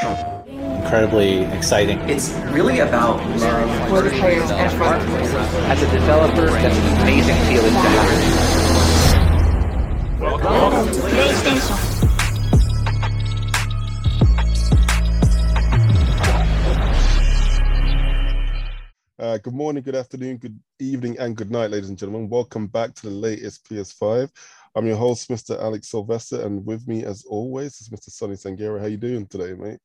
incredibly exciting. It's really about love. As a developer, that's an amazing feeling to have. Welcome to PlayStation. Uh, good morning, good afternoon, good evening, and good night, ladies and gentlemen. Welcome back to the latest PS5. I'm your host, Mr. Alex Sylvester, and with me, as always, is Mr. Sonny Sangera. How you doing today, mate?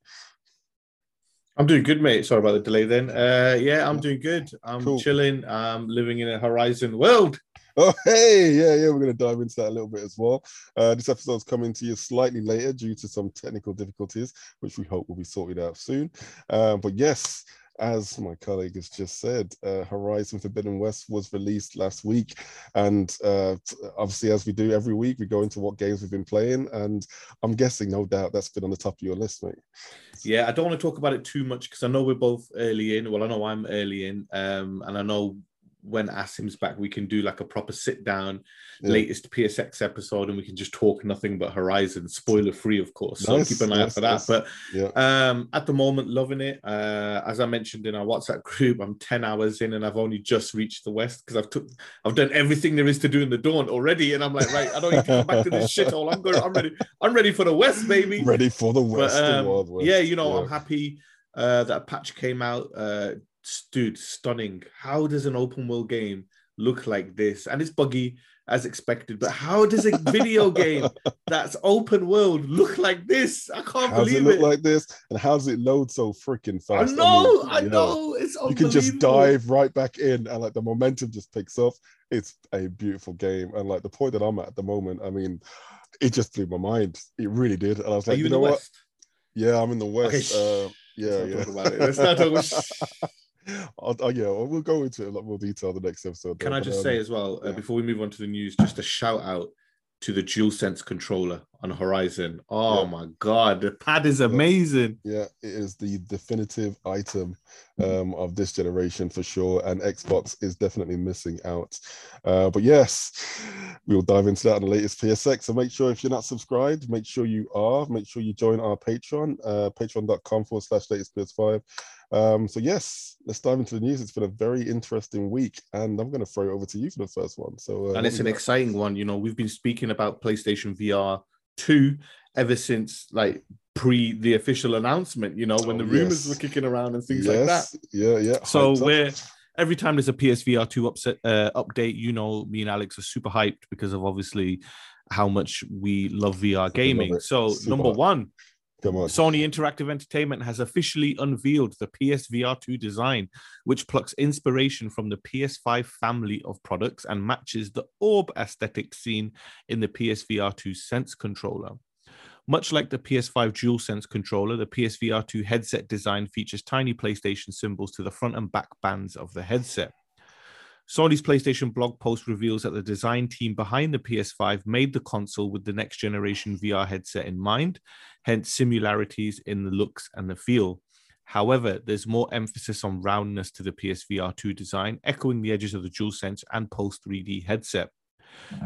I'm doing good, mate. Sorry about the delay then. Uh, yeah, I'm doing good. I'm Cool. chilling. I'm living in a Horizon world. Oh, hey, yeah, yeah, we're going to dive into that a little bit as well. Uh, this episode's coming to you slightly later due to some technical difficulties, which we hope will be sorted out soon. Um, but yes, as my colleague has just said, uh, Horizon Forbidden West was released last week. And uh, obviously, as we do every week, we go into what games we've been playing. And I'm guessing, no doubt, that's been on the top of your list, mate. Yeah, I don't want to talk about it too much because I know we're both early in. Well, I know I'm early in, um, and I know when Asim's back, we can do like a proper sit down, Yeah. latest PSX episode, and we can just talk nothing but Horizon, spoiler free, of course. So Nice, keep an eye out for that. nice. But Yeah. Um, at the moment, loving it. Uh, as I mentioned in our WhatsApp group, I'm 10 hours in and I've only just reached the West because I've took I've done everything there is to do in the dawn already. And I'm like, right, I don't need to come back to this shithole. I'm going, I'm ready, I'm ready for the West, baby. Ready for the But, West, the um, Wild West. yeah, you know, Yeah. I'm happy uh that a patch came out. Uh s- dude, stunning. How does an open world game look like this? And it's buggy as expected, but how does a video game that's open world look like this? I can't How does it look it. like this? And how does it load so freaking fast? I know, mean, I you know. It's You can just dive right back in, and like the momentum just picks up. It's a beautiful game, and like the point that I'm at at the moment, I mean, it just blew my mind. It really did, and I was like, you you in know the what? Yeah, I'm in the West. shh. Uh, yeah, Let's yeah. not talk about it. Let's not talk I'll, I'll- yeah, we'll go into a lot more detail the next episode. Can though, I just um, say as well, uh, before we move on to the news, just a shout out to the DualSense controller on Horizon. Oh Yeah. my god, the pad is amazing. Yeah, it is the definitive item um, of this generation for sure, and Xbox is definitely missing out. Uh, but yes, we'll dive into that in the latest PSX. So make sure if you're not subscribed, make sure you are. Make sure you join our Patreon, uh, patreon.com forward slash latest PS5. Um, so yes, let's dive into the news. It's been a very interesting week, and I'm going to throw it over to you for the first one. So, uh, and it's an got? exciting one. You know, we've been speaking about PlayStation VR 2 ever since like pre the official announcement, you know, when Oh, the rumors yes. were kicking around and things like that. Yeah, yeah. So we're every time there's a PSVR 2 upset uh, update, you know, me and Alex are super hyped because of obviously how much we love VR gaming. So Super number one, Sony Interactive Entertainment has officially unveiled the PSVR 2 design, which plucks inspiration from the PS5 family of products and matches the orb aesthetic seen in the PSVR 2 Sense controller. Much like the PS5 DualSense controller, the PSVR 2 headset design features tiny PlayStation symbols to the front and back bands of the headset. Sony's PlayStation blog post reveals that the design team behind the PS5 made the console with the next generation VR headset in mind, hence similarities in the looks and the feel. However, there's more emphasis on roundness to the PSVR 2 design, echoing the edges of the DualSense and Pulse 3D headset.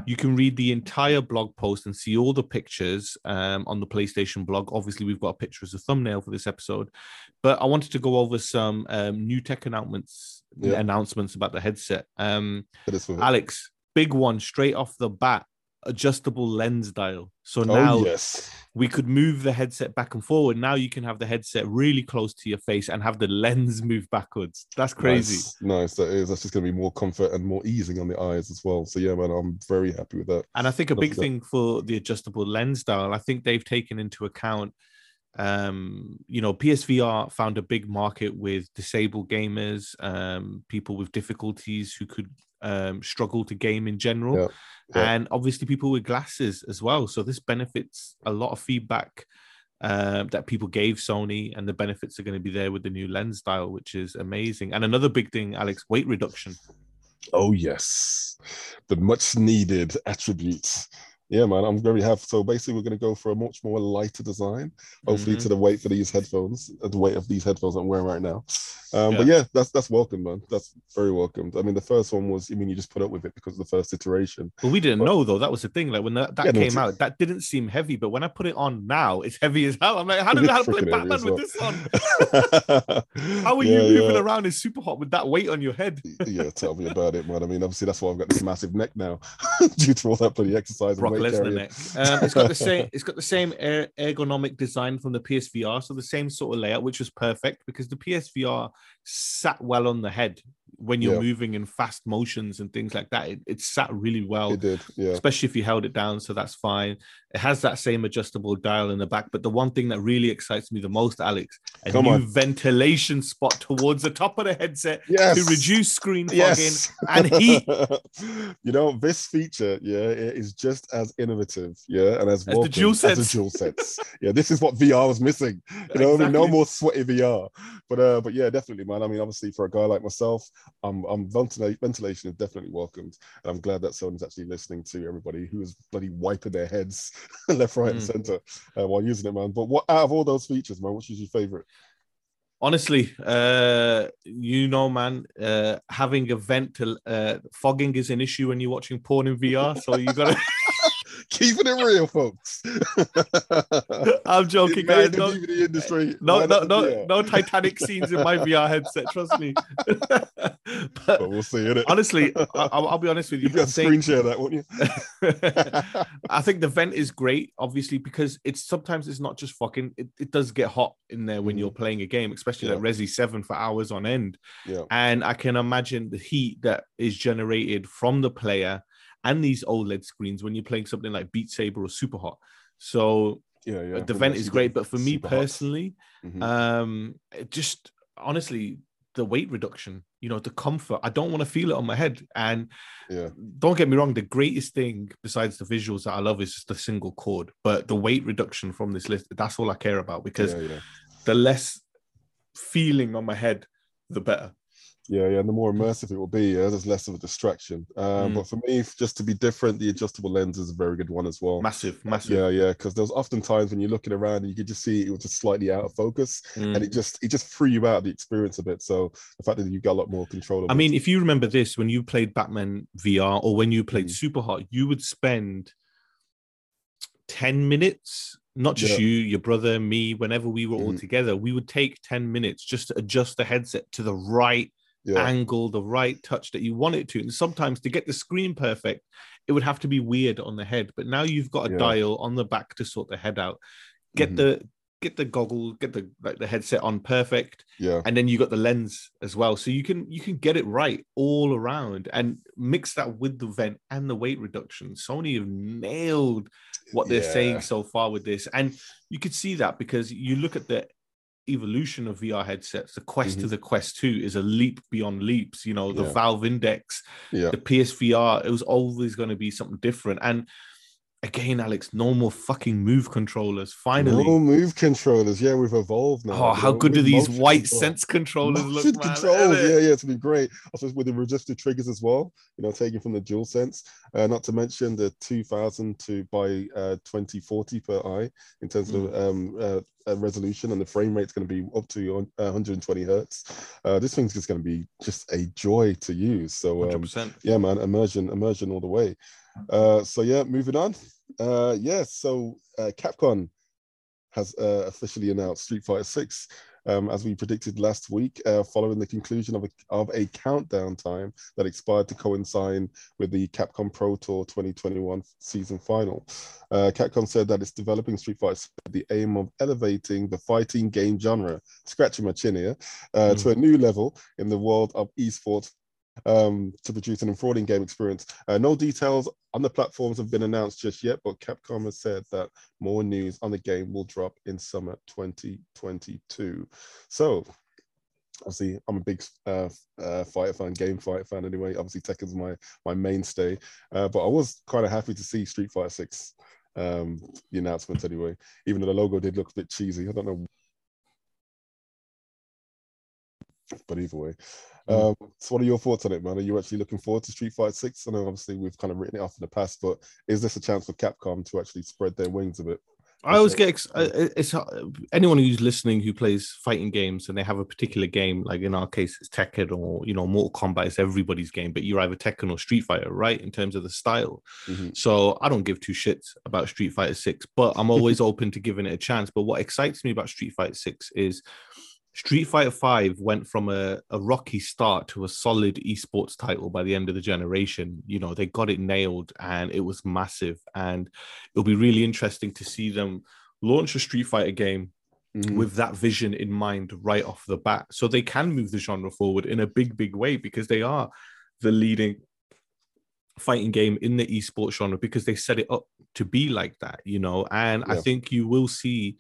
You can read the entire blog post and see all the pictures um, on the PlayStation blog. Obviously, we've got a picture as a thumbnail for this episode, but I wanted to go over some um, new tech announcements Yeah. announcements about the headset. Um, Hit us with it. Alex, big one straight off the bat, adjustable lens dial. So oh, now oh yes. we could move the headset back and forward. Now you can have the headset really close to your face and have the lens move backwards. That's crazy. Nice, nice. That is. That's just going to be more comfort and more easing on the eyes as well. So yeah, man, I'm very happy with that. And I think a Love big that. thing for the adjustable lens dial, I think they've taken into account, um, you know, PSVR found a big market with disabled gamers, um, people with difficulties who could um, struggle to game in general, Yeah, yeah. and obviously people with glasses as well. So this benefits a lot of feedback um, that people gave Sony, and the benefits are going to be there with the new lens dial, which is amazing. And another big thing, Alex, weight reduction. Oh yes, the much needed attributes. Yeah, man, I'm very happy. So basically, we're going to go for a much more lighter design, hopefully Mhm. to the weight for these headphones, uh, the weight of these headphones I'm wearing right now. Um, But yeah, that's that's welcome, man. That's very welcomed. I mean, the first one was, I mean, you just put up with it because of the first iteration. But we didn't But- know though. That was the thing. Like when that, that Yeah, came it's- out, that didn't seem heavy. But when I put it on now, it's heavy as hell. I'm like, how did I play Batman as with this on? How are Yeah, you moving yeah. around in super hot with that weight on your head? yeah, tell me about it, man. I mean, obviously that's why I've got this massive neck now, due to all that bloody exercise and Brock weight Lesnar carrying. neck. Um, it's got the same. It's got the same er- ergonomic design from the PSVR, so the same sort of layout, which was perfect because the PSVR sat well on the head when you're Yeah. moving in fast motions and things like that. It, it sat really well. It did, yeah. especially if you held it down. So that's fine. It has that same adjustable dial in the back. But the one thing that really excites me the most, Alex, a Come new on. ventilation spot towards the top of the headset Yes. to reduce screen fogging Yes. and heat. you know, this feature, yeah, it is just as innovative, yeah, and as, the welcome dual as sense. the dual sense. yeah, this is what VR was missing. You know, I mean, no more sweaty VR. But uh, but yeah, definitely, man. I mean, obviously, for a guy like myself, I'm I'm ventilation is definitely welcomed, and I'm glad that someone's actually listening to everybody who is bloody wiping their heads left, right, and Mm. center uh, while using it, man. But what out of all those features, man, which is your favorite? Honestly, uh, you know, man, uh, having a vent to uh, fogging is an issue when you're watching porn in VR. So you gotta. Keeping it real, folks. I'm joking, guys. the No, DVD industry. no, no, no, VR. no Titanic scenes in my VR headset. Trust me. but But we'll see it. honestly, I, I'll, I'll be honest with you. Think- screen share that, wouldn't you? I think the vent is great, obviously, because it's sometimes it's not just fucking. It, it does get hot in there when you're mm. playing a game, especially Yeah. like Resi Seven for hours on end. yeah. And I can imagine the heat that is generated from the player and these OLED screens when you're playing something like Beat Saber or Super Hot. So Yeah, yeah. the vent is great, but for me personally, Mhm. um, just honestly the weight reduction, you know, the comfort. I don't want to feel it on my head, and yeah, don't get me wrong, the greatest thing besides the visuals that I love is just the single cord. But the weight reduction from this list, that's all I care about because yeah, yeah. the less feeling on my head, the better. Yeah, yeah, and the more immersive it will be, yeah, there's less of a distraction. Um, Mm. But for me, just to be different, the adjustable lens is a very good one as well. Massive, massive. Yeah, yeah, because there's often times when you're looking around and you could just see it was just slightly out of focus, Mm. and it just it just threw you out of the experience a bit. So the fact that you got a lot more control. I it- mean, if you remember this, when you played Batman VR or when you played Mm. Super Hot, you would spend 10 minutes, not just Yeah. you, your brother, me, whenever we were all Mhm. together, we would take 10 minutes just to adjust the headset to the right yeah, angle, the right touch that you want it to. And sometimes to get the screen perfect, it would have to be weird on the head. But now you've got a Yeah. dial on the back to sort the head out. Get Mhm. the get the goggle, get the like the headset on perfect, yeah, and then you got the lens as well. So you can you can get it right all around and mix that with the vent and the weight reduction. Sony have nailed what they're Yeah. saying so far with this. And you could see that because you look at the evolution of VR headsets, the Quest to the Quest 2 is a leap beyond leaps. You know, the Mm-hmm. Yeah. Valve Index, yeah. the PSVR, it was always going to be something different. And again, Alex, no more fucking move controllers. Finally. No move controllers. Yeah, we've evolved now. oh, how know, good do these white control. sense controllers Motion look, controls, yeah, yeah, it's been great. Also with the resistive triggers as well, you know, taken from the dual sense. Uh, not to mention the 2000 to by uh, 2040 per eye in terms of Mm. um, uh, uh, resolution, and the frame rate's going to be up to uh, 120 hertz. Uh, this thing's just going to be just a joy to use. So um, 100%. yeah, man, immersion, immersion all the way. Uh, so yeah, moving on. Uh, yeah, so uh, Capcom has uh, officially announced Street Fighter Six, um, as we predicted last week, uh, following the conclusion of a, of a countdown time that expired to coincide with the Capcom Pro Tour 2021 season final. Uh, Capcom said that it's developing Street Fighter 6 with the aim of elevating the fighting game genre, scratching my chin here, uh, to a new level in the world of esports um, to produce an enthralling game experience. Uh, no details on the platforms have been announced just yet, but Capcom has said that more news on the game will drop in summer 2022. So, obviously, I'm a big uh, uh, fighter fan, game fighter fan anyway. Obviously, Tekken's my my mainstay, uh, but I was kind of happy to see Street Fighter 6 um, the announcement anyway, even though the logo did look a bit cheesy. I don't know. But either way, Mm. um, so what are your thoughts on it, man? Are you actually looking forward to Street Fighter Six? I know obviously we've kind of written it off in the past, but is this a chance for Capcom to actually spread their wings a bit I always get ex- it's uh, anyone who's listening who plays fighting games and they have a particular game, like in our case, it's Tekken or you know Mortal Kombat is everybody's game, but you're either Tekken or Street Fighter, right? In terms of the style. Mhm. So I don't give two shits about Street Fighter Six, but I'm always open to giving it a chance. But what excites me about Street Fighter Six is Street Fighter Five went from a, a rocky start to a solid esports title by the end of the generation. You know, they got it nailed and it was massive. And it'll be really interesting to see them launch a Street Fighter game Mhm. with that vision in mind right off the bat. So they can move the genre forward in a big, big way because they are the leading fighting game in the esports genre because they set it up to be like that, you know. And I think you will see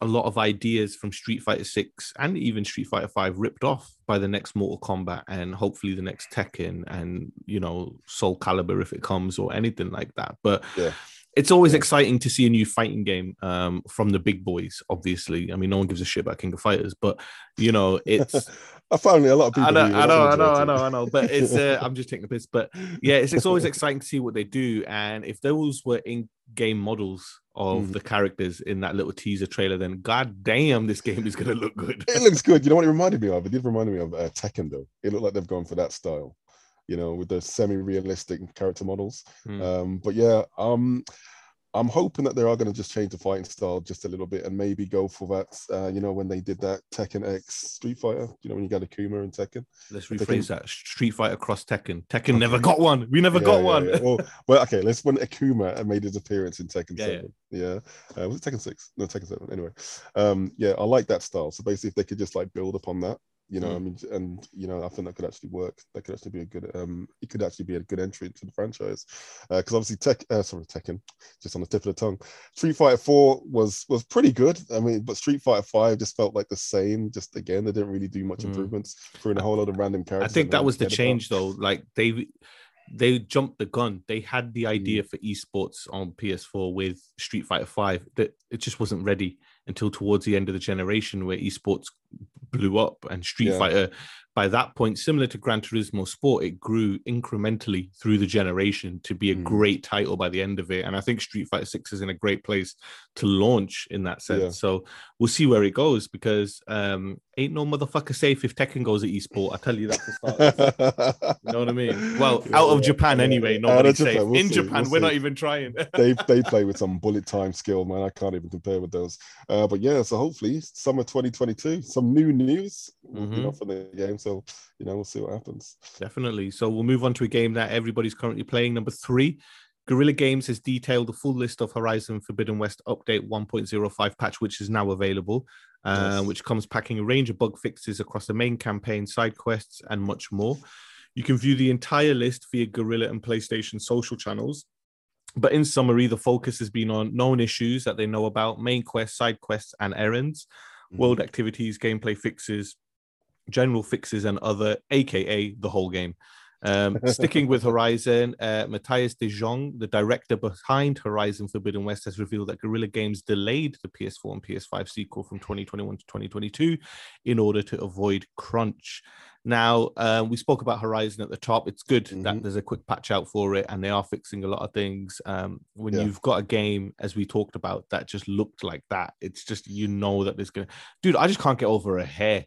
a lot of ideas from Street Fighter 6 and even Street Fighter 5 ripped off by the next Mortal Kombat and hopefully the next Tekken and you know Soul Calibur if it comes or anything like that. But Yeah. It's always exciting to see a new fighting game um, from the big boys, obviously. I mean, no one gives a shit about King of Fighters, but you know, it's I found a lot of people. I know, I know, I know, I know, I know. But it's uh, I'm just taking the piss. But yeah, it's, it's always exciting to see what they do. And if those were in-game models of Mhm. the characters in that little teaser trailer, then god damn, this game is gonna look good. It looks good. You know what it reminded me of? It did remind me of uh, Tekken, though. It looked like they've gone for that style, you know, with the semi-realistic character models. Hmm. Um, but yeah, um, I'm hoping that they are going to just change the fighting style just a little bit and maybe go for that. Uh, you know, when they did that Tekken X Street Fighter, you know, when you got Akuma and Tekken. Let's if they can- rephrase that: Street Fighter cross Tekken. Tekken never got one. We never Yeah, got yeah, one. yeah. Well, well, okay. Let's when Akuma made his appearance in Tekken Yeah, yeah. Seven. Yeah, Uh, was it Tekken Six? No, Tekken Seven. Anyway, um, yeah, I like that style. So basically, if they could just like build upon that, you know, Mm. I mean, and you know, I think that could actually work. That could actually be a good. Um, it could actually be a good entry to the franchise, because obviously Tech, uh, sorry, Tekken, just on the tip of the tongue. Street Fighter Four was was pretty good. I mean, but Street Fighter Five just felt like the same. Just again, they didn't really do much Mm. improvements. Throwing a whole lot of random characters. I think that was the change, though. Like they they jumped the gun. They had the idea Mm. for esports on PS4 with Street Fighter Five. That it just wasn't ready until towards the end of the generation, where esports blew up and Street Yeah. Fighter. By that point, similar to Gran Turismo Sport, it grew incrementally through the generation to be a Mm. great title by the end of it. And I think Street Fighter Six is in a great place to launch in that sense. Yeah. So we'll see where it goes because um, ain't no motherfucker safe if Tekken goes at esport. I tell you that for starters. You know what I mean? Well, Yeah, out of yeah, Japan anyway, nobody's Japan, safe. we'll In see, Japan, we'll we're not even trying. they they play with some bullet time skill, man. I can't even compare with those. Uh, but yeah, so hopefully summer 2022, some new news, you know, Mhm. for the game. So you know, we'll see what happens. Definitely. So we'll move on to a game that everybody's currently playing. Number three, Guerrilla Games has detailed the full list of Horizon Forbidden West Update 1.05 patch, which is now available, uh, Yes. which comes packing a range of bug fixes across the main campaign, side quests, and much more. You can view the entire list via Guerrilla and PlayStation social channels. But in summary, the focus has been on known issues that they know about, main quests, side quests, and errands, world activities, gameplay fixes, general fixes, and other, aka the whole game. Um, sticking with Horizon, uh, Mathijs de Jonge, the director behind Horizon Forbidden West, has revealed that Guerrilla Games delayed the PS4 and PS5 sequel from 2021 to 2022 in order to avoid crunch. Now, uh, we spoke about Horizon at the top. It's good that Mhm. there's a quick patch out for it, and they are fixing a lot of things. Um, when Yeah. you've got a game, as we talked about, that just looked like that, it's just you know that there's gonna, dude. I just can't get over a hair.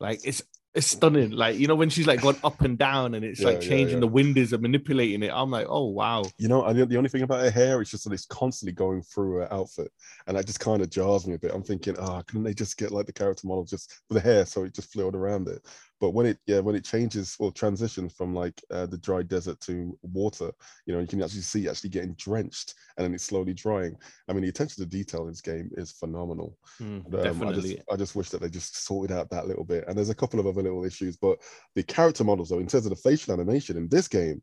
Like it's it's stunning. Like you know when she's like going up and down, and it's Yeah, like changing yeah. the windows and manipulating it. I'm like, oh wow. You know, and the- the only thing about her hair is just that it's constantly going through her outfit, and that just kind of jars me a bit. I'm thinking, ah, couldn't they just get like the character model just with the hair so it just flowed around it? But when it, yeah, when it changes or transitions from like uh, the dry desert to water, you know, you can actually see actually getting drenched, and then it's slowly drying. I mean, the attention to detail in this game is phenomenal. Mm, But, um, I definitely. just, I just wish that they just sorted out that little bit. And there's a couple of other little issues, but the character models, though, in terms of the facial animation in this game,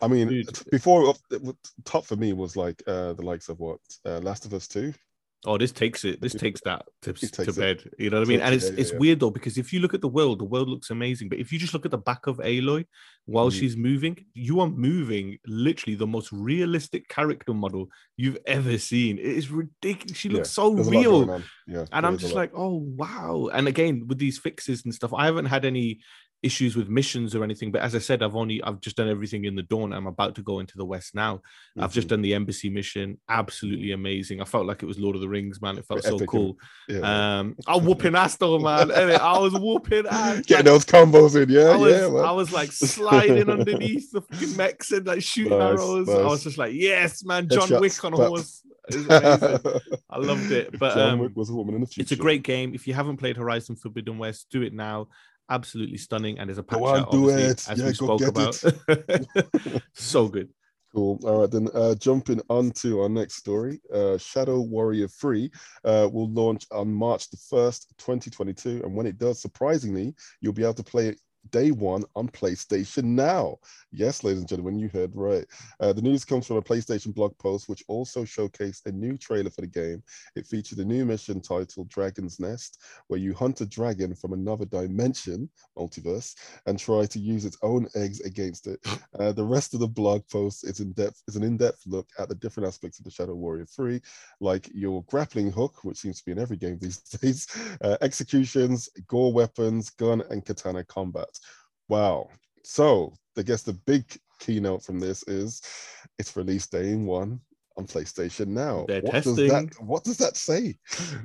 I mean, Dude. before top for me was like uh, the likes of what uh, Last of Us Two. Oh, this takes it. This takes that to, It to takes it. bed. You know what I mean? And it's yeah, yeah, it's yeah. weird though because if you look at the world, the world looks amazing. But if you just look at the back of Aloy while Mhm. she's moving, you are moving literally the most realistic character model you've ever seen. It is ridiculous. She looks so There's real. Yeah, And I'm just like, oh wow. And again, with these fixes and stuff, I haven't had any issues with missions or anything. But as I said, I've only I've just done everything in the dawn. I'm about to go into the west now. I've just Mhm. done the embassy mission. Absolutely amazing. I felt like it was Lord of the Rings, man. It felt so Epic, cool. Yeah. Um, I'm whooping ass though, man. I was whooping ass. Getting those combos in, yeah, I was, yeah, man. I was like sliding underneath the fucking mechs and like shooting Nice, arrows. I was just like, yes, man, John Headshots, Wick on a horse. It was amazing. I loved it. But um, was a woman in the future. it's a great game. If you haven't played Horizon Forbidden West, do it now. Absolutely stunning. And there's a patch on, out, do it. as Yeah, we spoke about. so good. Cool. All right, then uh, jumping on to our next story. Uh, Shadow Warrior 3 uh, will launch on March the 1st, 2022. And when it does, surprisingly, you'll be able to play it day one on PlayStation Now. Yes, ladies and gentlemen, you heard right. Uh, the news comes from a PlayStation blog post, which also showcased a new trailer for the game. It featured a new mission titled Dragon's Nest, where you hunt a dragon from another dimension, multiverse, and try to use its own eggs against it. Uh, the rest of the blog post is in depth is an in-depth look at the different aspects of the Shadow Warrior 3, like your grappling hook, which seems to be in every game these days, uh, executions, gore weapons, gun and katana combat. Wow. So I guess the big keynote from this is its release day in one on PlayStation Now. They're what does testing. that what does that say?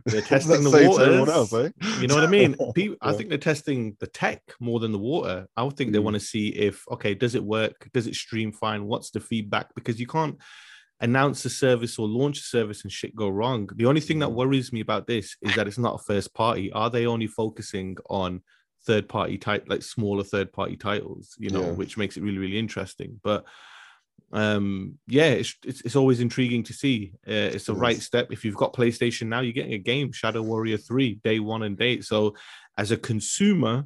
They're testing the waters. else, eh? You know what I mean? People, I think they're testing the tech more than the water. I would think they Mm. want to see if, okay, does it work? Does it stream fine? What's the feedback? Because you can't announce a service or launch a service and shit go wrong. The only thing that Mm. worries me about this is that it's not a first party. Are they only focusing on third party type, like smaller third party titles, you know, Yeah. which makes it really, really interesting. But um yeah it's, it's it's always intriguing to see uh, it's the It right step if you've got playstation now you're getting a game shadow warrior 3 day one and date so as a consumer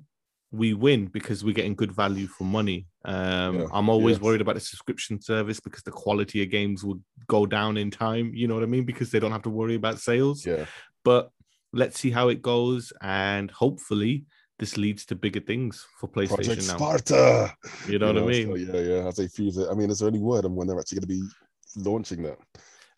we win because we're getting good value for money um Yeah, i'm always yes. worried about the subscription service because the quality of games will go down in time you know what i mean because they don't have to worry about sales Yeah. but let's see how it goes and hopefully this leads to bigger things for playstation Project now Sparta. you know what i so, mean yeah, yeah. As they fuse it. I mean, is there any word on when they're actually going to be launching that?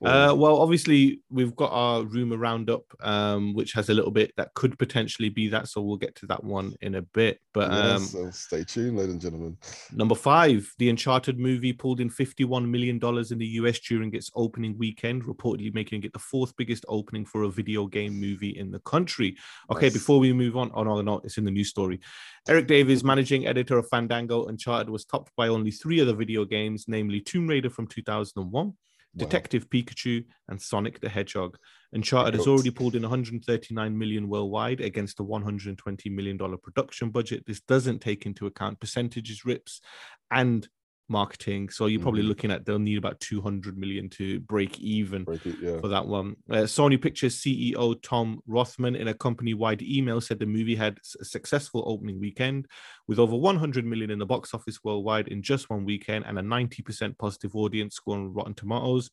Uh, well, obviously, we've got our rumor roundup, um, which has a little bit that could potentially be that. So we'll get to that one in a bit. But um, so stay tuned, ladies and gentlemen. number five, the Uncharted movie pulled in $51 million in the US during its opening weekend, reportedly making it the fourth biggest opening for a video game movie in the country. Okay, Nice. before we move on, oh no, no, it's in the news story. Erik Davis, managing editor of Fandango, Uncharted was topped by only three other video games, namely Tomb Raider from 2001. Wow. Detective Pikachu, and Sonic the Hedgehog. Uncharted has already pulled in 139 million worldwide against a 120 million dollar production budget. This doesn't take into account percentages, rips, and marketing. So you're probably Mhm. looking at they'll need about 200 million to break even Break it, yeah. for that one. Uh, Sony Pictures CEO Tom Rothman, in a company wide email, said the movie had a successful opening weekend with over 100 million in the box office worldwide in just one weekend and a 90% positive audience score on Rotten Tomatoes.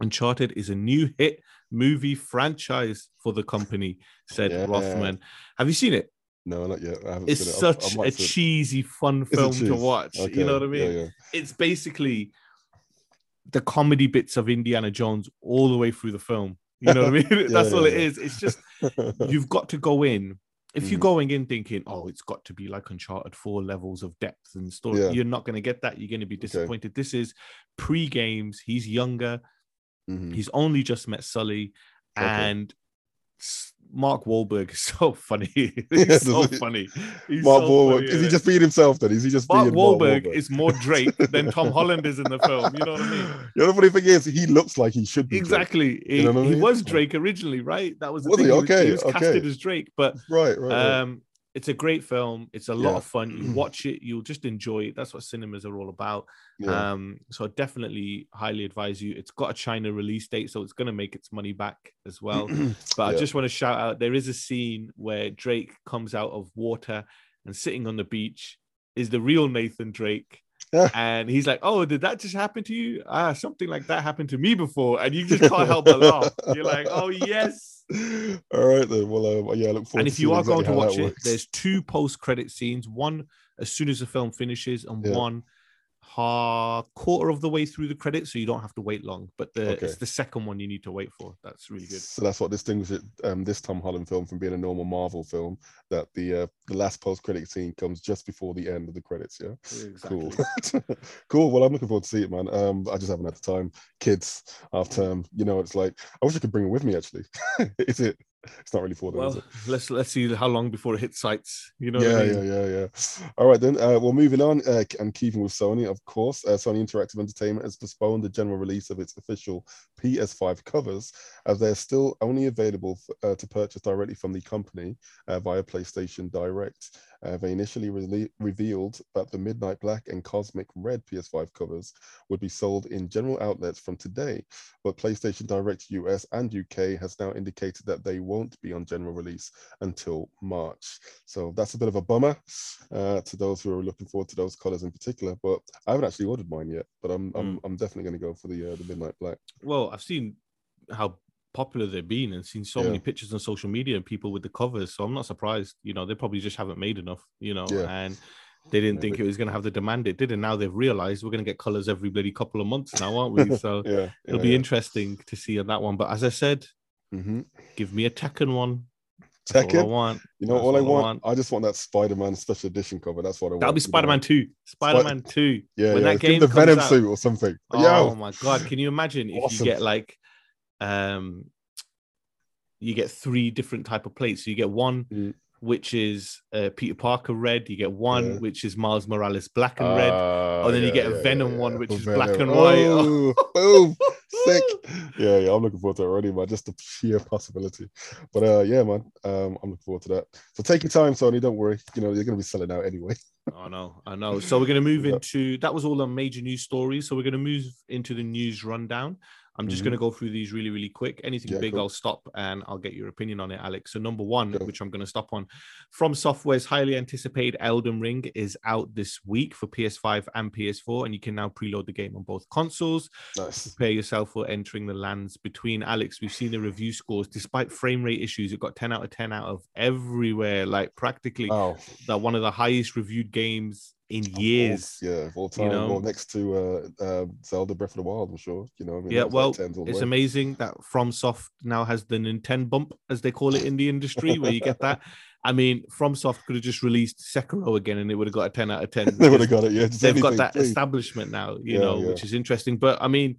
Uncharted is a new hit movie franchise for the company, said Yeah. Rothman. Have you seen it? No, not yet. I haven't It's seen it. Such might a see cheesy, fun Is film to watch. Okay, You know what I mean? Yeah, yeah. it's basically the comedy bits of Indiana Jones all the way through the film. You know what I mean? That's Yeah, all yeah, it It's just you've got to go in. If you're Mhm. going in thinking, oh, it's got to be like Uncharted four levels of depth and story, you're not going to get that. You're going to be disappointed. This is pre games. He's younger. Mhm. He's only just met Sully, Okay. and Mark Wahlberg is so funny. He's so he? funny. He's Mark so Wahlberg. funny Is he just being himself then? Is he just Mark being Wahlberg, Mark is more Drake than Tom Holland is in the film. You know what I mean? You know, the funny thing is, he looks like he should be. Drake. Exactly. He, know what I he was Drake originally, right? That was the Was he? thing. Okay, He was okay. casted as Drake, but Right, right. right. um, it's a great film. It's a lot Yeah. of fun. You watch it, you'll just enjoy it. That's what cinemas are all about. yeah. Um, so I definitely highly advise you. It's got a China release date, so it's going to make its money back as well. But I just want to shout out there is a scene where Drake comes out of water and sitting on the beach is the real Nathan Drake. and he's like, Oh, did that just happen to you? Ah, something like that happened to me before. And you just can't help but laugh. You're like, Oh, yes. All right then. Well, um, yeah, I look forward. And if you are exactly going to watch it, works. there's two post credit scenes one as soon as the film finishes, and Yeah. one ha quarter of the way through the credits, so you don't have to wait long. But the Okay. it's the second one you need to wait for. That's really good. So that's what distinguishes um, this Tom Holland film from being a normal Marvel film. That the uh, the last post credit scene comes just before the end of the credits. Yeah, Exactly. cool, cool. Well, I'm looking forward to see it, man. Um, I just haven't had the time. Kids, half term. You know, it's like I wish I could bring it with me. Actually, is it? It's not really for them. Well, let's let's see how long before it hits sites. You know. what yeah, I mean? yeah, yeah, yeah. All right, then. Uh, well, moving on, uh, and keeping with Sony, of course, uh, Sony Interactive Entertainment has postponed the general release of its official PS5 covers, as they're still only available uh, to purchase directly from the company uh, via PlayStation Direct. Uh, they initially rele- revealed that the Midnight Black and Cosmic Red PS5 covers would be sold in general outlets from today, but PlayStation Direct US and UK has now indicated that they won't be on general release until March. So that's a bit of a bummer uh, to those who are looking forward to those colors in particular. But I haven't actually ordered mine yet, but I'm I'm, I'm definitely going to go for the uh, the Midnight Black. Well, I've seen how popular they've been and seen so Yeah. many pictures on social media and people with the covers. So I'm not surprised. You know, they probably just haven't made enough. You know, Yeah. and they didn't think it was going to have the demand it did, and now they've realized we're going to get colors every bloody couple of months now, aren't we? So Yeah, it'll be interesting to see on that one. But as I said, hmm give me a Tekken one. All I want. You know That's all I all I want? want. I just want that Spider-Man special edition cover. That's what I want. That'll be? Spider Man Two. Spider Man Two. Yeah, when yeah. that game the comes Venom out- suit or something. Oh Yo, my god! Can you imagine if you get like, um, you get three different type of plates. So you get one Mm. which is uh, Peter Parker red. You get one Yeah. which is Miles Morales black and red. And Oh, then you yeah, get a Venom one, which is black Venom. and white. Oh, boom, sick. Yeah, yeah, I'm looking forward to it already, man. Just the sheer possibility. But uh, yeah, man, um, I'm looking forward to that. So take your time, Sony. Don't worry. You know, you're gonna be selling out anyway. I know, I know. So we're going to move Yeah. into that was all the major news stories. So we're going to move into the news rundown. I'm just Mhm. going to go through these really, really quick. Anything Yeah, big, cool. I'll stop and I'll get your opinion on it, Alex. So number one, Go. which I'm going to stop on, FromSoftware's highly anticipated Elden Ring is out this week for PS5 and PS4, and you can now preload the game on both consoles. Nice. Prepare yourself for entering the lands between. Alex, we've seen the review scores. Despite frame rate issues, it got 10 out of 10 out of everywhere. Like practically Oh, that one of the highest reviewed games in of all- years. yeah, all time. know? Well, next to uh, uh, Zelda Breath of the Wild, I'm sure. You know, I mean, Yeah, well, like 10s all the It's way. amazing that FromSoft now has the Nintendo bump, as they call it in the industry, where you get that. I mean, FromSoft could have just released Sekiro again, and it would have got a ten out of ten. they would have got it. Yeah, They've got that please. establishment now, you Yeah, know, yeah. which is interesting. But I mean,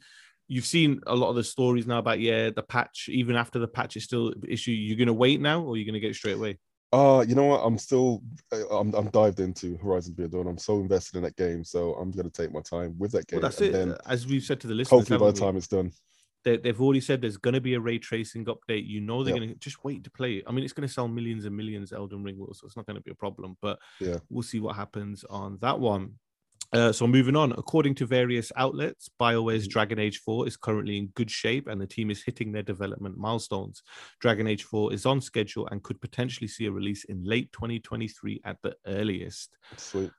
you've seen a lot of the stories now about yeah, the patch. Even after the patch is still issue, you're gonna wait now, or you're gonna get straight away. Uh, you know what? I'm still, uh, I'm, I'm dived into Horizon Zero Dawn. I'm so invested in that game, so I'm gonna take my time with that game. Well, that's and it. Then As we've said to the listeners, hopefully by the we? time it's done, they, they've already said there's going to be a ray tracing update. You know they're Yep. going to just wait to play it. I mean, it's going to sell millions and millions. Elden Ring will, so it's not going to be a problem. But Yeah. we'll see what happens on that one. Uh, so moving on, according to various outlets, BioWare's Mhm. Dragon Age 4 is currently in good shape, and the team is hitting their development milestones. Dragon Age 4 is on schedule and could potentially see a release in late 2023 at the earliest. sweet.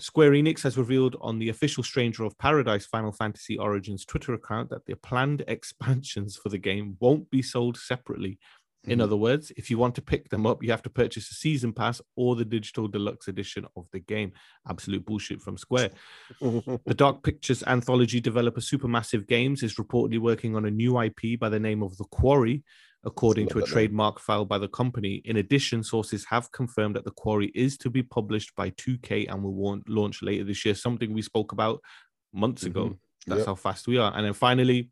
Square Enix has revealed on the official Stranger of Paradise Final Fantasy Origins Twitter account that the planned expansions for the game won't be sold separately. In Mhm. other words, if you want to pick them up, you have to purchase a season pass or the digital deluxe edition of the game. Absolute bullshit from Square. The Dark Pictures anthology developer Supermassive Games is reportedly working on a new IP by the name of The Quarry, according to a name. trademark filed by the company. In addition, sources have confirmed that The Quarry is to be published by 2K and will launch later this year, something we spoke about months ago. That's Yep. how fast we are. And then finally,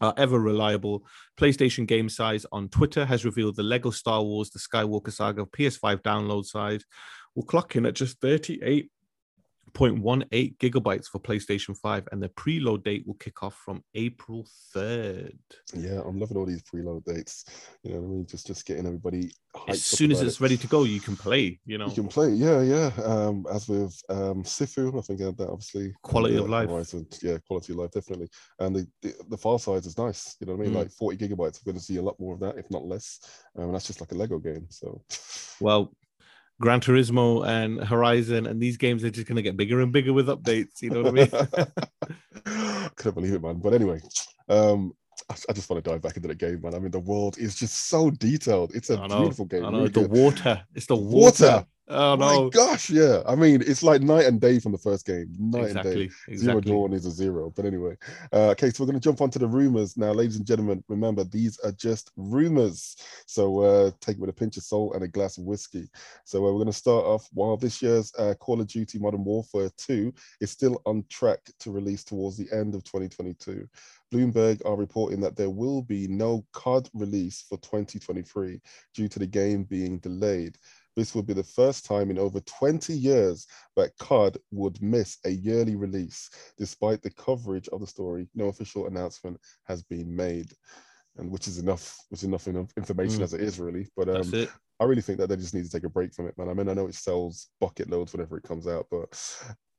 our ever reliable. PlayStation Game Size on Twitter has revealed the Lego Star Wars The Skywalker Saga PS5 download size will clock in at just 38 0.18 gigabytes for PlayStation 5, and the preload date will kick off from April 3rd. Yeah, I'm loving all these preload dates. You know what I mean? Just just getting everybody hyped As soon as it's it. ready to go, you can play, you know. You can play, yeah, yeah. Um, as with um Sifu, I think that obviously Quality of uh, life. Horizon, yeah, quality of life, definitely. And the, the the file size is nice. You know what I mean? Mm. Like 40 gigabytes. We're going to see a lot more of that, if not less. Um, and that's just like a Lego game. So Well, Gran Turismo and Horizon and these games are just going to get bigger and bigger with updates. You know what I mean? I couldn't believe it, man. But anyway, um, I, I just want to dive back into the game, man. I mean, the world is just so detailed. It's a know. beautiful game. I know really the good. water. It's the water. water. Oh My no. gosh, yeah. I mean, it's like night and day from the first game. Night and day. Exactly. Zero Exactly. dawn is a zero. But anyway, uh, okay, so we're going to jump onto the rumors now, ladies and gentlemen. Remember, these are just rumors. So uh, take it with a pinch of salt and a glass of whiskey. So uh, we're going to start off while this year's uh, Call of Duty Modern Warfare 2 is still on track to release towards the end of 2022. Bloomberg are reporting that there will be no COD release for 2023 due to the game being delayed. This would be the first time in over 20 years that COD would miss a yearly release. Despite the coverage of the story, no official announcement has been made. And which is enough, which is enough information Mm. as it is, really. But That's um, it. I really think that they just need to take a break from it, man. I mean, I know it sells bucket loads whenever it comes out, but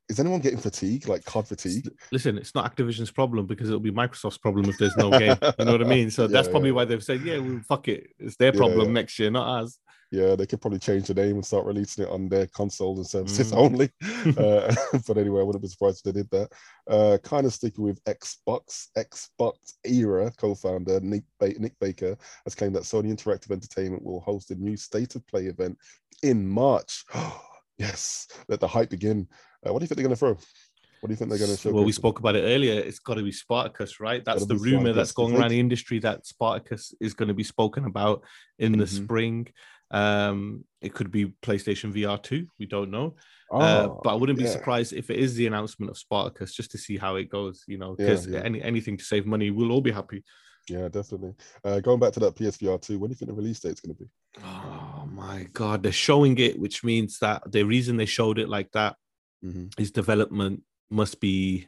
is anyone getting fatigue, like COD fatigue? Listen, it's not Activision's problem because it'll be Microsoft's problem if there's no game. You know what I mean? So Yeah, that's probably yeah. why they've said, yeah, well, fuck it. It's their problem yeah. next year, not ours. Yeah, they could probably change the name and start releasing it on their consoles and services Mm. only. uh, but anyway, I wouldn't be surprised if they did that. Uh, kind of sticking with Xbox, Xbox era co-founder Nick, ba- Nick Baker has claimed that Sony Interactive Entertainment will host a new State of Play event in March. yes, let the hype begin. Uh, what do you think they're going to throw? What do you think they're going to show? Well, we spoke about it earlier. It's got to be Spartacus, right? That's the rumor that's going around the industry that Spartacus is going to be spoken about in the Mhm. spring. Um, it could be PlayStation VR 2. We don't know. Oh, uh, but I wouldn't be yeah. surprised if it is the announcement of Spartacus just to see how it goes, you know, because yeah. any, anything to save money, we'll all be happy. Yeah, definitely. Uh, going back to that PSVR 2, when do you think the release date's going to be? Oh my God. They're showing it, which means that the reason they showed it like that Mhm. his development must be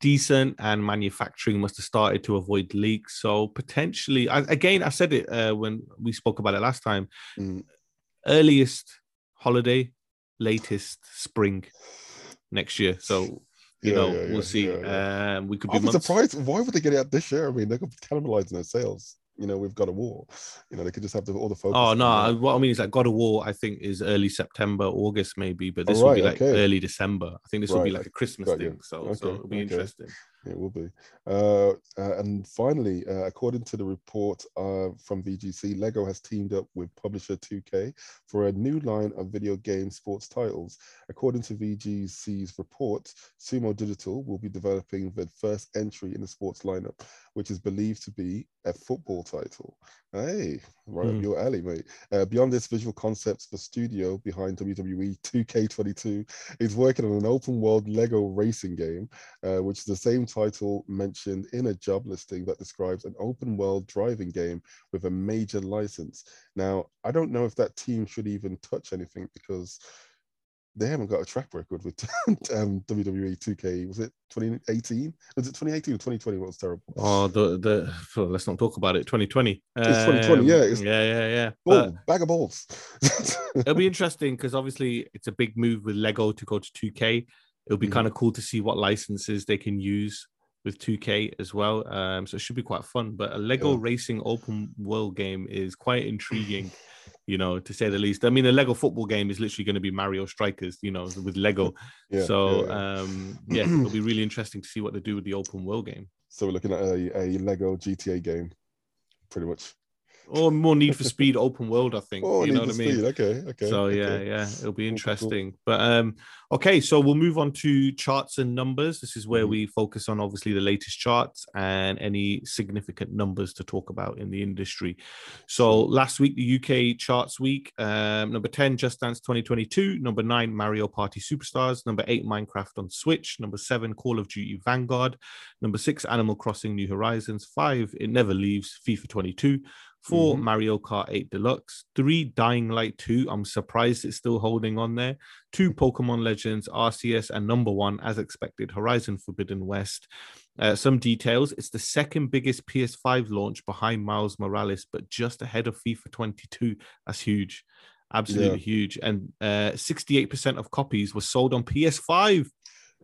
decent and manufacturing must have started to avoid leaks so potentially I, again i said it uh, when we spoke about it last time Mm. earliest holiday latest spring next year so you Yeah, know yeah, we'll yeah, see um we could be months surprised. Why would they get it out this year? I mean, they're cannibalizing their sales. You know, we've got a war. You know, they could just have the, all the focus. Oh no! I- What I mean is like God of War. I think is early September, August maybe, but Oh, this will be like okay. early December. I think this will be like a Christmas got thing. So, so Okay, it'll be okay. interesting. It will be. Uh, uh, and finally, uh, according to the report uh, from VGC, Lego has teamed up with publisher 2K for a new line of video game sports titles. According to VGC's report, Sumo Digital will be developing the first entry in the sports lineup, which is believed to be a football title. Hey, right Hmm. up your alley, mate. Uh, beyond this, visual concepts, the studio behind WWE 2K22 is working on an open world Lego racing game uh, which is the same title mentioned in a job listing that describes an open world driving game with a major license. Now, I don't know if that team should even touch anything because they haven't got a track record with um, WWE 2K. Was it 2018? Was it 2018 or 2020? What was terrible? Oh, the the let's not talk about it. 2020. It's 2020, yeah, it's- yeah, yeah, yeah. Oh, But bag of balls. it'll be interesting because obviously it's a big move with Lego to go to 2K. It'll be Mhm. kind of cool to see what licenses they can use with 2K as well. Um, so it should be quite fun. But a Lego Yeah. racing open world game is quite intriguing, you know, to say the least. I mean, a Lego football game is literally going to be Mario Strikers, you know, with Lego. yeah, so yeah, um, yeah, it'll be really interesting to see what they do with the open world game. so we're looking at a, a Lego GTA game, pretty much. Or more Need for Speed open world, I think. Oh, you know what I mean? Speed. Okay, okay. so yeah, okay. yeah, it'll be cool. interesting. But um, okay, so we'll move on to charts and numbers. This is where Mhm. we focus on obviously the latest charts and any significant numbers to talk about in the industry. So last week, the UK charts week, um, number 10, Just Dance 2022, number nine, Mario Party Superstars, number eight, Minecraft on Switch, number seven, Call of Duty Vanguard, number six, Animal Crossing New Horizons, five, It Never Leaves, FIFA 22. 4 Mhm. Mario Kart 8 Deluxe, three Dying Light 2. I'm surprised it's still holding on there. Two Pokemon Legends, Arceus, and number one, as expected, Horizon Forbidden West. Uh, some details it's the second biggest PS5 launch behind Miles Morales, but just ahead of FIFA 22. That's huge. Absolutely huge. And uh, 68% of copies were sold on PS5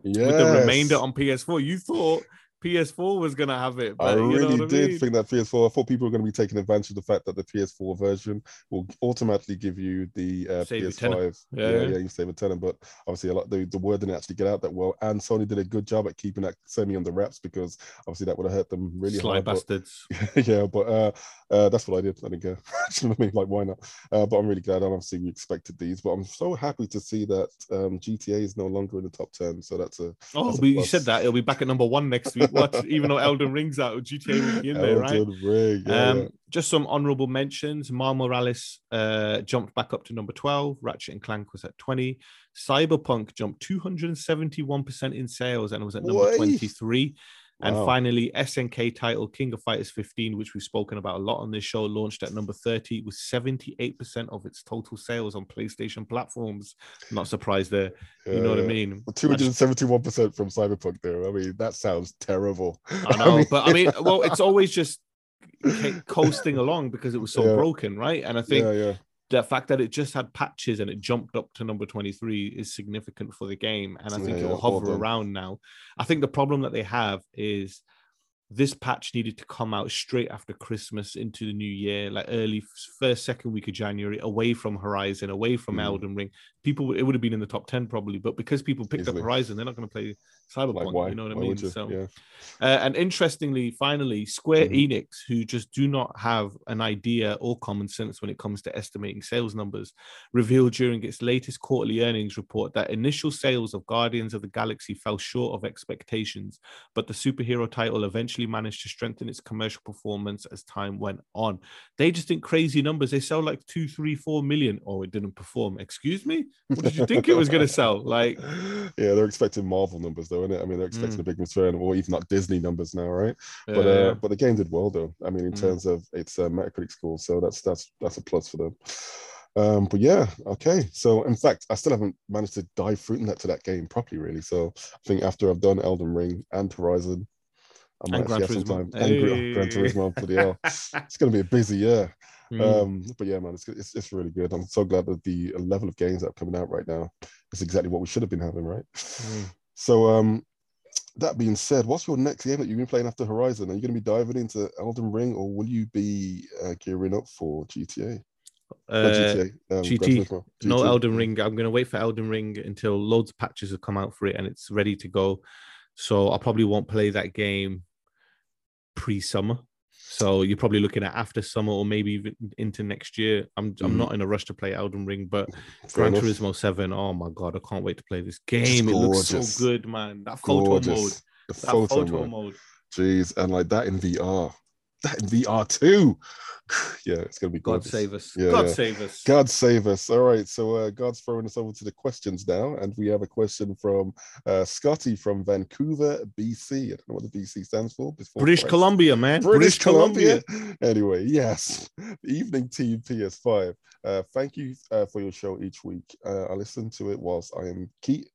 with the remainder on PS4. You thought PS4 was going to have it, I but you know really what I did mean? think that PS4. I thought people were going to be taking advantage of the fact that the PS4 version will automatically give you the uh, Save you tenner. PS5. Yeah, yeah, yeah. yeah, you save a tenner. But obviously, a lot the, the word didn't actually get out that well. And Sony did a good job at keeping that semi on the wraps because obviously that would have hurt them really Sly hard. but- bastards. yeah, but uh, Uh, that's what I did. I didn't care. you know I mean? Like, why not? Uh, but I'm really glad. And obviously, we expected these, but I'm so happy to see that um, GTA is no longer in the top ten. So that's a Oh, that's a you said that it'll be back at number one next week. What? Even though Elden Ring's out, GTA will be in there, right? Elden Ring. Yeah, um, yeah. Just some honorable mentions. Miles Morales uh, jumped back up to number 12. Ratchet and Clank was at 20. Cyberpunk jumped 271% in sales and was at number Way. 23. And Wow. finally, SNK title King of Fighters 15, which we've spoken about a lot on this show, launched at number 30 with 78% of its total sales on PlayStation platforms. Not surprised there. You know what I mean? Two hundred seventy-one percent from Cyberpunk. There, I mean, that sounds terrible. I know, but I mean, well, it's always just coasting along because it was so Yeah. broken, right? And I think yeah, yeah, the fact that it just had patches and it jumped up to number 23 is significant for the game. And I think Yeah, it'll hover around now. I think the problem that they have is this patch needed to come out straight after Christmas into the new year, like early first, second week of January, away from Horizon, away from Mhm. Elden Ring. People, it would have been in the top 10 probably, but because people picked Easily. up Horizon, they're not going to play Cyberpunk. like? You know what I mean? So, yeah, uh, and interestingly, finally, Square Mhm. Enix, who just do not have an idea or common sense when it comes to estimating sales numbers, revealed during its latest quarterly earnings report that initial sales of Guardians of the Galaxy fell short of expectations, but the superhero title eventually managed to strengthen its commercial performance as time went on. They just think crazy numbers. They sell like two, three, four million. Oh, it didn't perform. Excuse me? What did you think it was going to sell? Like, yeah, they're expecting Marvel numbers though, isn't it? I mean, they're expecting Mm. a big return, or even not Disney numbers now, right? But uh, but the game did well though. I mean, in Mm. terms of its uh, Metacritic score, so that's that's that's a plus for them. Um, but yeah, okay. So in fact, I still haven't managed to dive through that to that game properly, really. So I think after I've done Elden Ring and Horizon, I might And Gran actually have some Turismo. time. And Gran- Hey. Turismo, bloody hell. It's going to be a busy year. Mm. Um, but yeah, man, it's, it's it's really good. I'm so glad that the level of games that are coming out right now is exactly what we should have been having, right? Mm. So um, that being said, what's your next game that you've been playing after Horizon? Are you going to be diving into Elden Ring, or will you be uh, gearing up for GTA? Uh, GTA, um, GT. No Elden Ring. I'm gonna wait for Elden Ring until loads of patches have come out for it and it's ready to go. So I probably won't play that game pre-summer. So you're probably looking at after summer or maybe even into next year. I'm I'm Mhm. not in a rush to play Elden Ring, but Fair Gran enough. Turismo Seven. Oh my god, I can't wait to play this game. It looks so good, man. That photo Gorgeous. mode. The That photo, photo, mode. mode. Jeez, and like that in VR. That in VR too. yeah, it's gonna be God gorgeous. save us. Yeah, God yeah. save us. God save us. All right. So uh, God's throwing us over to the questions now. And we have a question from uh, Scotty from Vancouver, BC. I don't know what the BC stands for. Before British Christ. Columbia, man. British, Columbia. Anyway, yes. Evening Team PS5. Uh, thank you uh, for your show each week. Uh, I listen to it whilst I am key.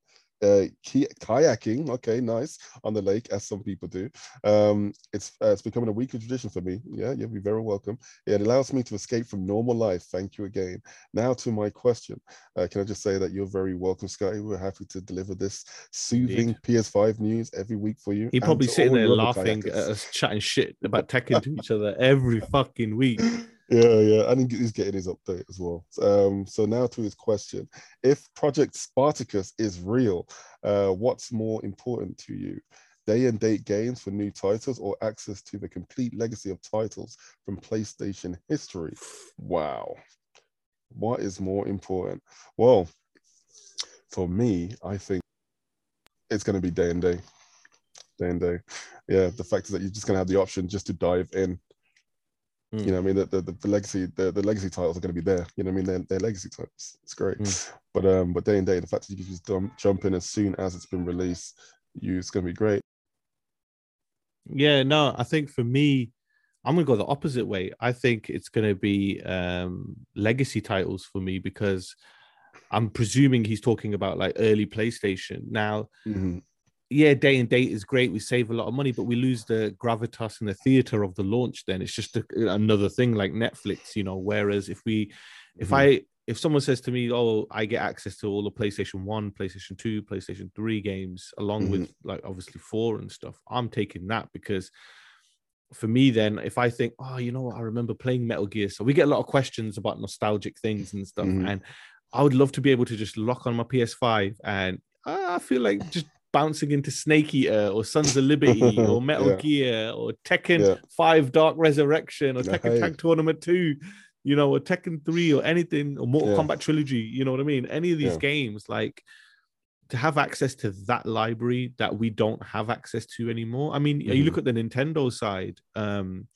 Uh, kayaking, okay, nice on the lake, as some people do. Um, it's uh, it's becoming a weekly tradition for me. Yeah, you'll be very welcome. It allows me to escape from normal life. Thank you again. Now to my question. Uh, can I just say that you're very welcome, Scotty? We're happy to deliver this soothing PS5 news every week for you. He and probably sitting there laughing at us chatting shit about Tekken to each other every fucking week. Yeah, yeah, and he's getting his update as well. Um, so now to his question: If Project Spartacus is real, uh, what's more important to you? Day and date games for new titles, or access to the complete legacy of titles from PlayStation history? Wow, what is more important? Well, for me, I think it's going to be day and day, day and day. Yeah, the fact is that you're just going to have the option just to dive in Mm. you know, I mean, the, the, the legacy, the, the legacy titles are going to be there. You know, what I mean, they're, they're legacy titles. It's great, Mm. but um, but day and day, the fact that you can just jump, jump in as soon as it's been released, you it's going to be great. Yeah, no, I think for me, I'm gonna go the opposite way. I think it's gonna be um legacy titles for me because I'm presuming he's talking about like early PlayStation. Now, Mhm. Yeah, day and date is great. We save a lot of money, but we lose the gravitas and the theater of the launch. Then it's just a, another thing like Netflix, you know. Whereas if we, if Mhm. I, if someone says to me, "Oh, I get access to all the PlayStation One, PlayStation Two, PlayStation Three games, along with like obviously four and stuff," I'm taking that because for me, then if I think, "Oh, you know what, I remember playing Metal Gear," so we get a lot of questions about nostalgic things and stuff, Mhm. and I would love to be able to just lock on my PS5 and I I feel like just bouncing into Snake Eater or Sons of Liberty or Metal Yeah. Gear or Tekken Yeah. 5 Dark Resurrection or Tekken. Tag Tournament 2, you know, or Tekken 3 or anything, or Mortal Yeah. Kombat Trilogy, you know what I mean? Any of these games, like to have access to that library that we don't have access to anymore. I mean, you Mhm. look at the Nintendo side, um,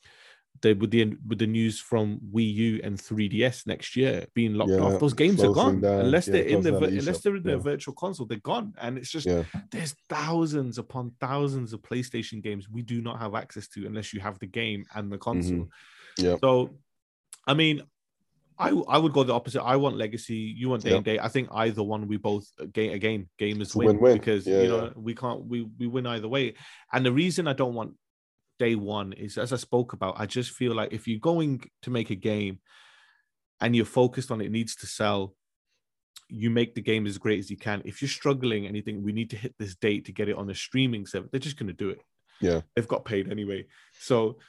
they with the with the news from Wii U and 3DS next year being locked Yeah, off, those games are gone down, unless yeah, they're in the the unless they're in yeah. virtual console, they're gone, and it's just Yeah. there's thousands upon thousands of PlayStation games we do not have access to unless you have the game and the console. Mm-hmm. Yep. So, I mean, I I would go the opposite. I want legacy. You want day Yep. and day. I think either one we both gain again gamers win win-win. because Yeah, you know yeah. we can't we we win either way. And the reason I don't want day one is as I spoke about. I just feel like if you're going to make a game and you're focused on it needs to sell, you make the game as great as you can. If you're struggling and you think we need to hit this date to get it on a streaming service, they're just going to do it. Yeah. They've got paid anyway. So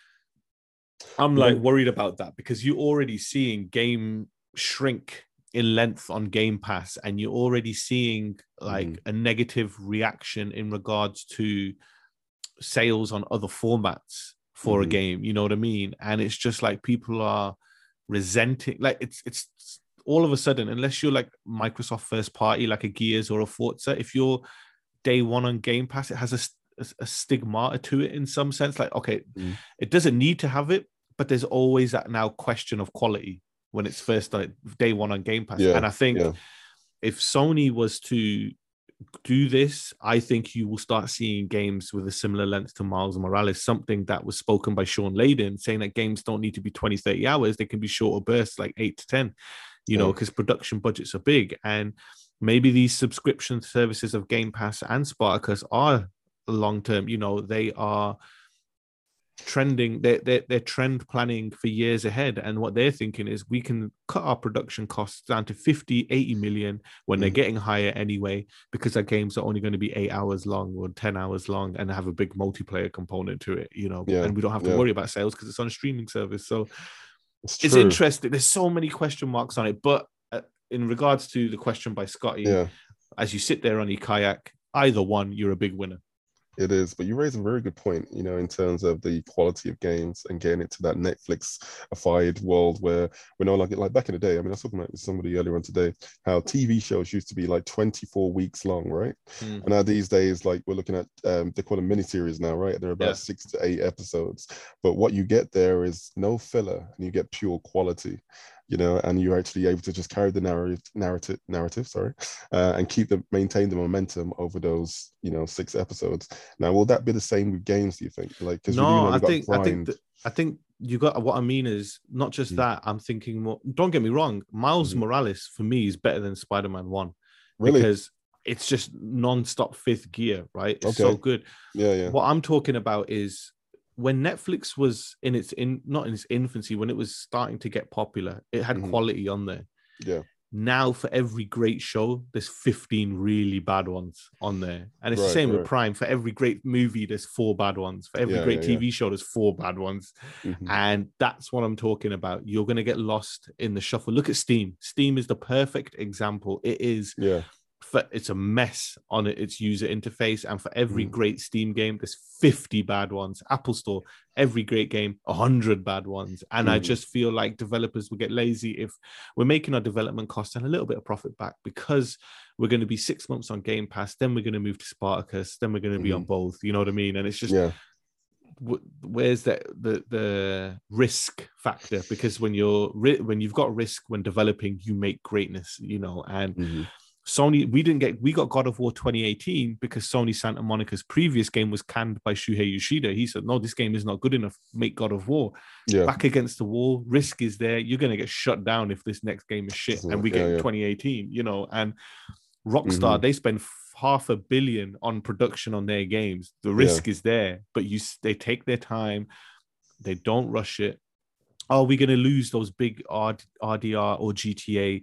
I'm like worried about that because you're already seeing game shrink in length on Game Pass, and you're already seeing like Mhm. a negative reaction in regards to sales on other formats for a Mhm. game. You know what I mean? And it's just like people are resenting, like it's it's all of a sudden, unless you're like Microsoft first party, like a Gears or a Forza, if you're day one on Game Pass, it has a, a, a stigmata to it in some sense. Like, okay, Mm. it doesn't need to have it, but there's always that now question of quality when it's first like day one on Game Pass. Yeah, and I think yeah. if Sony was to do this, I think you will start seeing games with a similar length to Miles Morales, something that was spoken by Shawn Layden, saying that games don't need to be 20, 30 hours, they can be shorter bursts, like eight to 10, you know, because production budgets are big. And maybe these subscription services of Game Pass and Spartacus are long term, you know, they are trending they're, they're, they're trend planning for years ahead. And what they're thinking is we can cut our production costs down to 50 80 million when they're Mhm. getting higher anyway because our games are only going to be eight hours long or 10 hours long and have a big multiplayer component to it you know? Yeah, and we don't have to yeah. worry about sales because it's on a streaming service. So It's, it's interesting. There's so many question marks on it. But uh, in regards to the question by scotty Yeah, as you sit there on your kayak either one you're a big winner it is. But you raise a very good point, you know, in terms of the quality of games and getting it to that Netflix-ified world where we're no longer like back in the day. I mean, I was talking about with somebody earlier on today how TV shows used to be like 24 weeks long, right? Mm. And now these days, like we're looking at, um, they call them miniseries now, right? They're about Yeah. six to eight episodes. But what you get there is no filler, and you get pure quality, you know, and you're actually able to just carry the narrative, narrative, narrative, sorry, uh, and keep the maintain the momentum over those, you know, six episodes. Now, will that be the same with games? Do you think? Like, because no, I think I think that, I think you got what I mean is not just Mm. that. I'm thinking more. Don't get me wrong. Miles Mhm. Morales for me is better than Spider Man One really, because it's just non-stop fifth gear, right? It's so good. yeah, yeah, What I'm talking about is when Netflix was in its in not in its infancy when it was starting to get popular. It had Mhm. quality on there. yeah, Now for every great show, there's 15 really bad ones on there, and it's the Right, same with. Prime. For every great movie, there's four bad ones. For every Yeah, great yeah, yeah. TV show, there's four bad ones. Mhm. And that's what I'm talking about. You're going to get lost in the shuffle. Look at Steam. Steam is the perfect example. It is yeah, for it's a mess on its user interface. And for every Mm. great Steam game, there's 50 bad ones. Apple Store, every great game, 100 bad ones. And I Mhm. just feel like developers will get lazy if we're making our development costs and a little bit of profit back because we're going to be six months on Game Pass, then we're going to move to Spartacus, then we're going to be on both. You know what I mean? And it's just yeah, where's the the the risk factor because when you're when you've got risk when developing you make greatness you know and mhm. Sony we didn't get we got god of war 2018 because sony santa monica's previous game was canned by shuhei yoshida. He said no this game is not good enough. Make god of war. Yeah, back against the wall risk is there. You're going to get shut down if this next game is shit and we get yeah, yeah. 2018 you know and rockstar Mhm. they spend half a billion on production on their games. The risk is there but you they take their time. They don't rush it. Are we going to lose those big RD, rdr or gta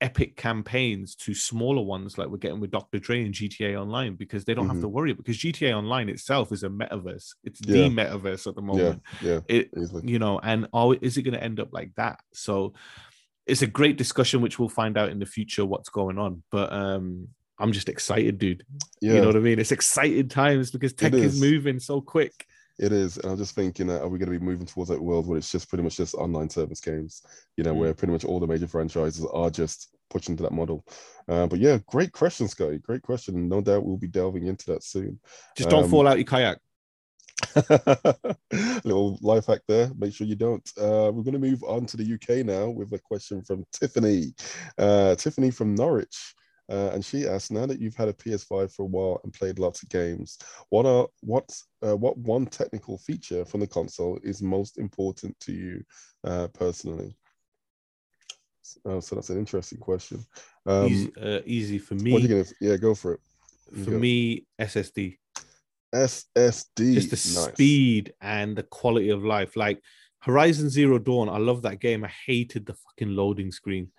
epic campaigns to smaller ones like we're getting with dr dre and gta online because they don't have to worry because gta online itself is a metaverse it's Mm-hmm. Yeah. the metaverse at the moment yeah, yeah it easily. you know and are, is it going to end up like that so it's a great discussion which we'll find out in the future what's going on but um I'm just excited, dude. Yeah, You know what I mean? It's excited times because tech is. is. moving so quick. It is. And I'm just thinking, uh, are we going to be moving towards that world where it's just pretty much just online service games? You know, Mm. where pretty much all the major franchises are just pushing to that model. Uh, but yeah, great question, Scotty. Great question. No doubt we'll be delving into that soon. Just don't Um, fall out your kayak. Little life hack there. Make sure you don't. Uh, we're going to move on to the UK now with a question from Tiffany. Uh, Tiffany from Norwich. Uh, and she asked, now that you've had a PS5 for a while and played lots of games, what are what uh, what one technical feature from the console is most important to you uh, personally? Uh, so that's an interesting question. Um, easy, uh, easy for what are me. you gonna? Yeah, go for it. You For go. me, SSD. SSD. Just the Nice. speed and the quality of life. Like Horizon Zero Dawn, I love that game. I hated the fucking loading screen.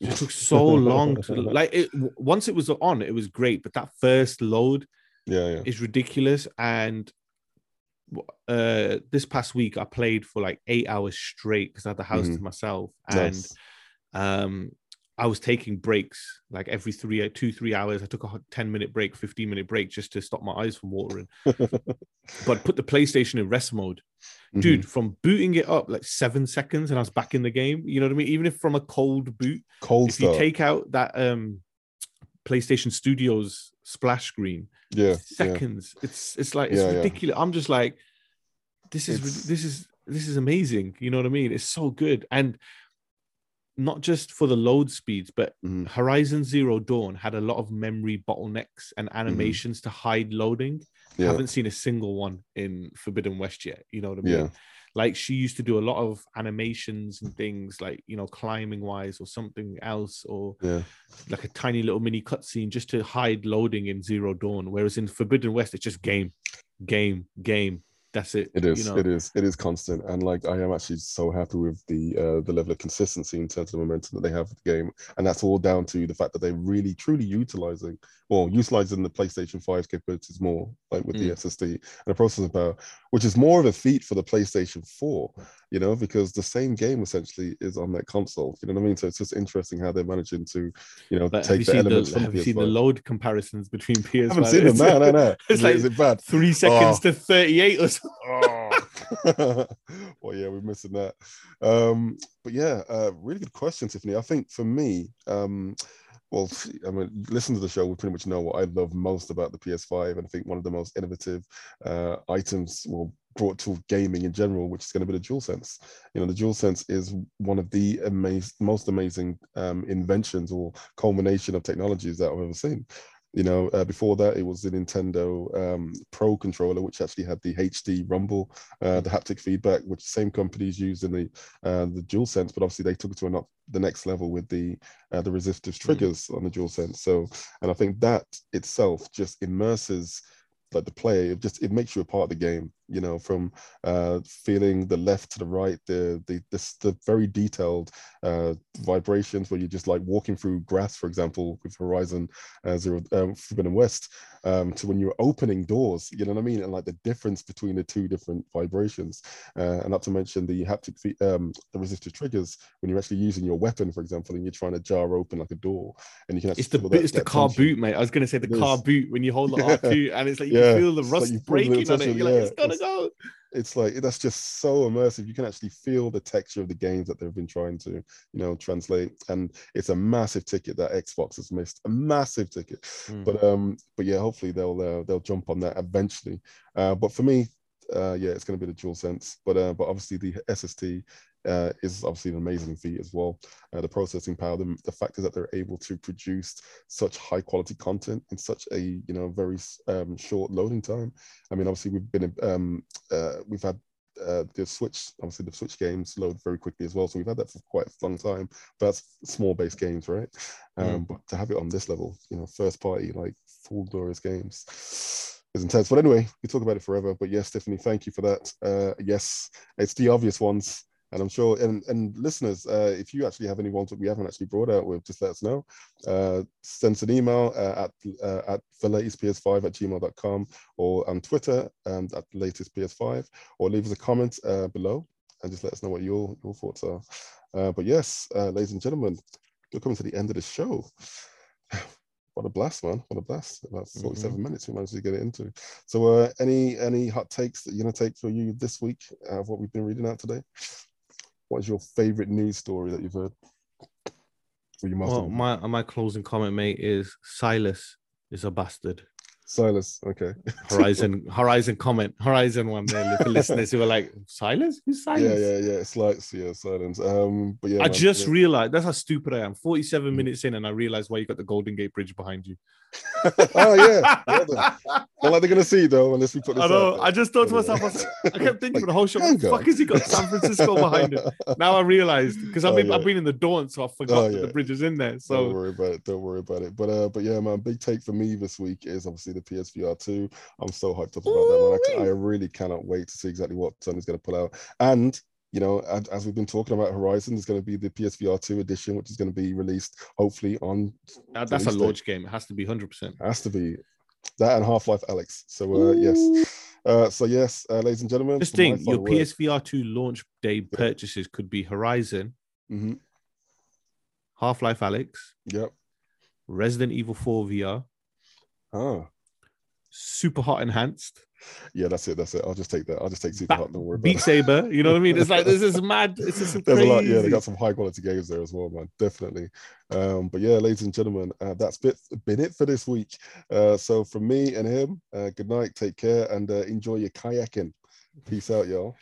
It took so long to like it. Once it was on, it was great, but that first load Yeah, yeah. is ridiculous. And uh, this past week, I played for like eight hours straight because I had the house to Mhm. myself, and Nice. um i was taking breaks like every three two three hours. I took a 10 minute break 15 minute break just to stop my eyes from watering. But put the playstation in rest mode. Mhm. dude from booting it up like seven seconds and i was back in the game you know what i mean? Even if from a cold boot cold if you take out that um playstation studios splash screen yeah, yeah. seconds. It's it's like it's Yeah, yeah. ridiculous. I'm just like this is It's- this is this is amazing. You know what i mean? It's so good. And not just for the load speeds but Mhm. horizon zero dawn had a lot of memory bottlenecks and animations to hide loading Mm-hmm. Yeah, haven't seen a single one in forbidden west yet you know what i mean Yeah. like she used to do a lot of animations and things like you know climbing wise or something else or yeah. like a tiny little mini cutscene just to hide loading in Zero Dawn. Whereas in Forbidden West, it's just game, game, game. That's it. It is. You know? It is. It is constant, and like I am actually so happy with the uh, the level of consistency in terms of the momentum that they have with the game, and that's all down to the fact that they're really truly utilizing, well, utilizing the PlayStation 5's capabilities more, like with the Mm. SSD and the processing power, which is more of a feat for the PlayStation 4, you know, because the same game essentially is on that console. You know what I mean? So it's just interesting how they're managing to, you know, But have you take the the, elements from have the you seen the load comparisons between PS5? I haven't seen them. No, no, no. It's like is it bad? three seconds Oh. to 38 or something. well, yeah, we're missing that. Um, but yeah, uh, really good question, Tiffany. I think for me, um, well, I mean, listen to the show, we pretty much know what I love most about the PS5, and I think one of the most innovative uh, items, well, brought to gaming in general, which is going to be the DualSense. You know, the DualSense is one of the amazing, most amazing um, inventions or culmination of technologies that I've ever seen. You know, uh, before that, it was the Nintendo um, Pro controller, which actually had the HD rumble, uh, the haptic feedback, which the same companies used in the uh, the DualSense, but obviously they took it to the next level with the uh, the resistive triggers on the DualSense. So, and I think that itself just immerses like the player. It just it makes you a part of the game. You know, from uh, feeling the left to the right, the the the, the very detailed uh, vibrations where you're just like walking through grass, for example, with Horizon uh, Zero um, Forbidden West, um, to when you're opening doors. You know what I mean? And like the difference between the two different vibrations, uh, and not to mention the haptic, fe- um, the resistive triggers when you're actually using your weapon, for example, and you're trying to jar open like a door, and you can actually It's the that- it's the car tension. boot, mate. I was gonna say the It car is. boot when you hold the Yeah. R2 and it's like you Yeah. can feel the like rust the breaking on it. You're like, yeah. it's gonna It's- like that's just so immersive. You can actually feel the texture of the games that they've been trying to, you know, translate. And it's a massive ticket that Xbox has missed, a massive ticket. Mm. But um, but yeah, hopefully they'll uh, they'll jump on that eventually. Uh, but for me, uh, yeah, it's going to be the dual sense. But uh, but obviously the SSD uh, is obviously an amazing feat as well. Uh, the processing power, the, the fact is that they're able to produce such high quality content in such a you know very um, short loading time. I mean, obviously we've been um, uh, we've had uh, the Switch, obviously the Switch games load very quickly as well. So we've had that for quite a long time. But that's small base games, right? Um, But to have it on this level, you know, first party, like full glorious games is intense. But anyway, we talk about it forever. But yes, Tiffany, thank you for that. Uh, yes, it's the obvious ones. And I'm sure, and, and listeners, uh, if you actually have any ones that we haven't actually brought out with, just let us know. Uh, send us an email uh, at uh, at the latest PS5 at gmail.com or on Twitter and at the latest PS5, or leave us a comment uh, below and just let us know what your, your thoughts are. Uh, but yes, uh, ladies and gentlemen, we're coming to the end of the show. what a blast, man! What a blast! About Mm-hmm. 47 minutes we managed to get it into. So, uh, any any hot takes that you're gonna take for you this week of what we've been reading out today? What is your favorite news story that you've heard? Or you must Well, my my closing comment, mate, is Silas is a bastard. Silas. Okay. Horizon Horizon comment Horizon one there for listeners who are like Silas who's Silas yeah, yeah, yeah. It's like yeah, silence. Um, but yeah, I man, just yeah. realized that's how stupid I am 47 Mm. minutes in and I realized why you got the Golden Gate Bridge behind you oh yeah. Well like they're gonna see though unless we put this I know out I just thought to myself I, kept thinking for the whole show what the fuck has he got San Francisco behind him now I realized because I've Oh, been yeah. I've been in the dawn so I forgot Oh, that the bridge is in there So Don't worry about it. Don't worry about it. But uh, but yeah, man, big take for me this week is obviously the PSVR two. I'm so hyped up about that, man. I, I really cannot wait to see exactly what Sony's going to pull out. And you know, as, we've been talking about Horizon, there's going to be the PSVR two edition, which is going to be released hopefully on. that's a launch game it has to be 100% It Has to be that and Half Life Alyx. So uh, yes. Uh, so yes, uh, ladies and gentlemen, just think your final word- PSVR 2 launch day purchases could be Horizon mm-hmm. Half-Life Alex Yep. Resident Evil 4 VR Ah. Super hot enhanced Yeah, that's it. That's it. I'll just take that. I'll just take Super Ba- Hot. Don't worry about Beat it. Saber. You know what I mean? It's like this is mad. It's just There's a lot. Yeah, they got some high quality games there as well, man. Definitely. Um, but yeah, ladies and gentlemen, uh, that's bit, been it for this week. Uh, so from me and him, uh, good night, take care, and uh, enjoy your kayaking. Peace out, y'all.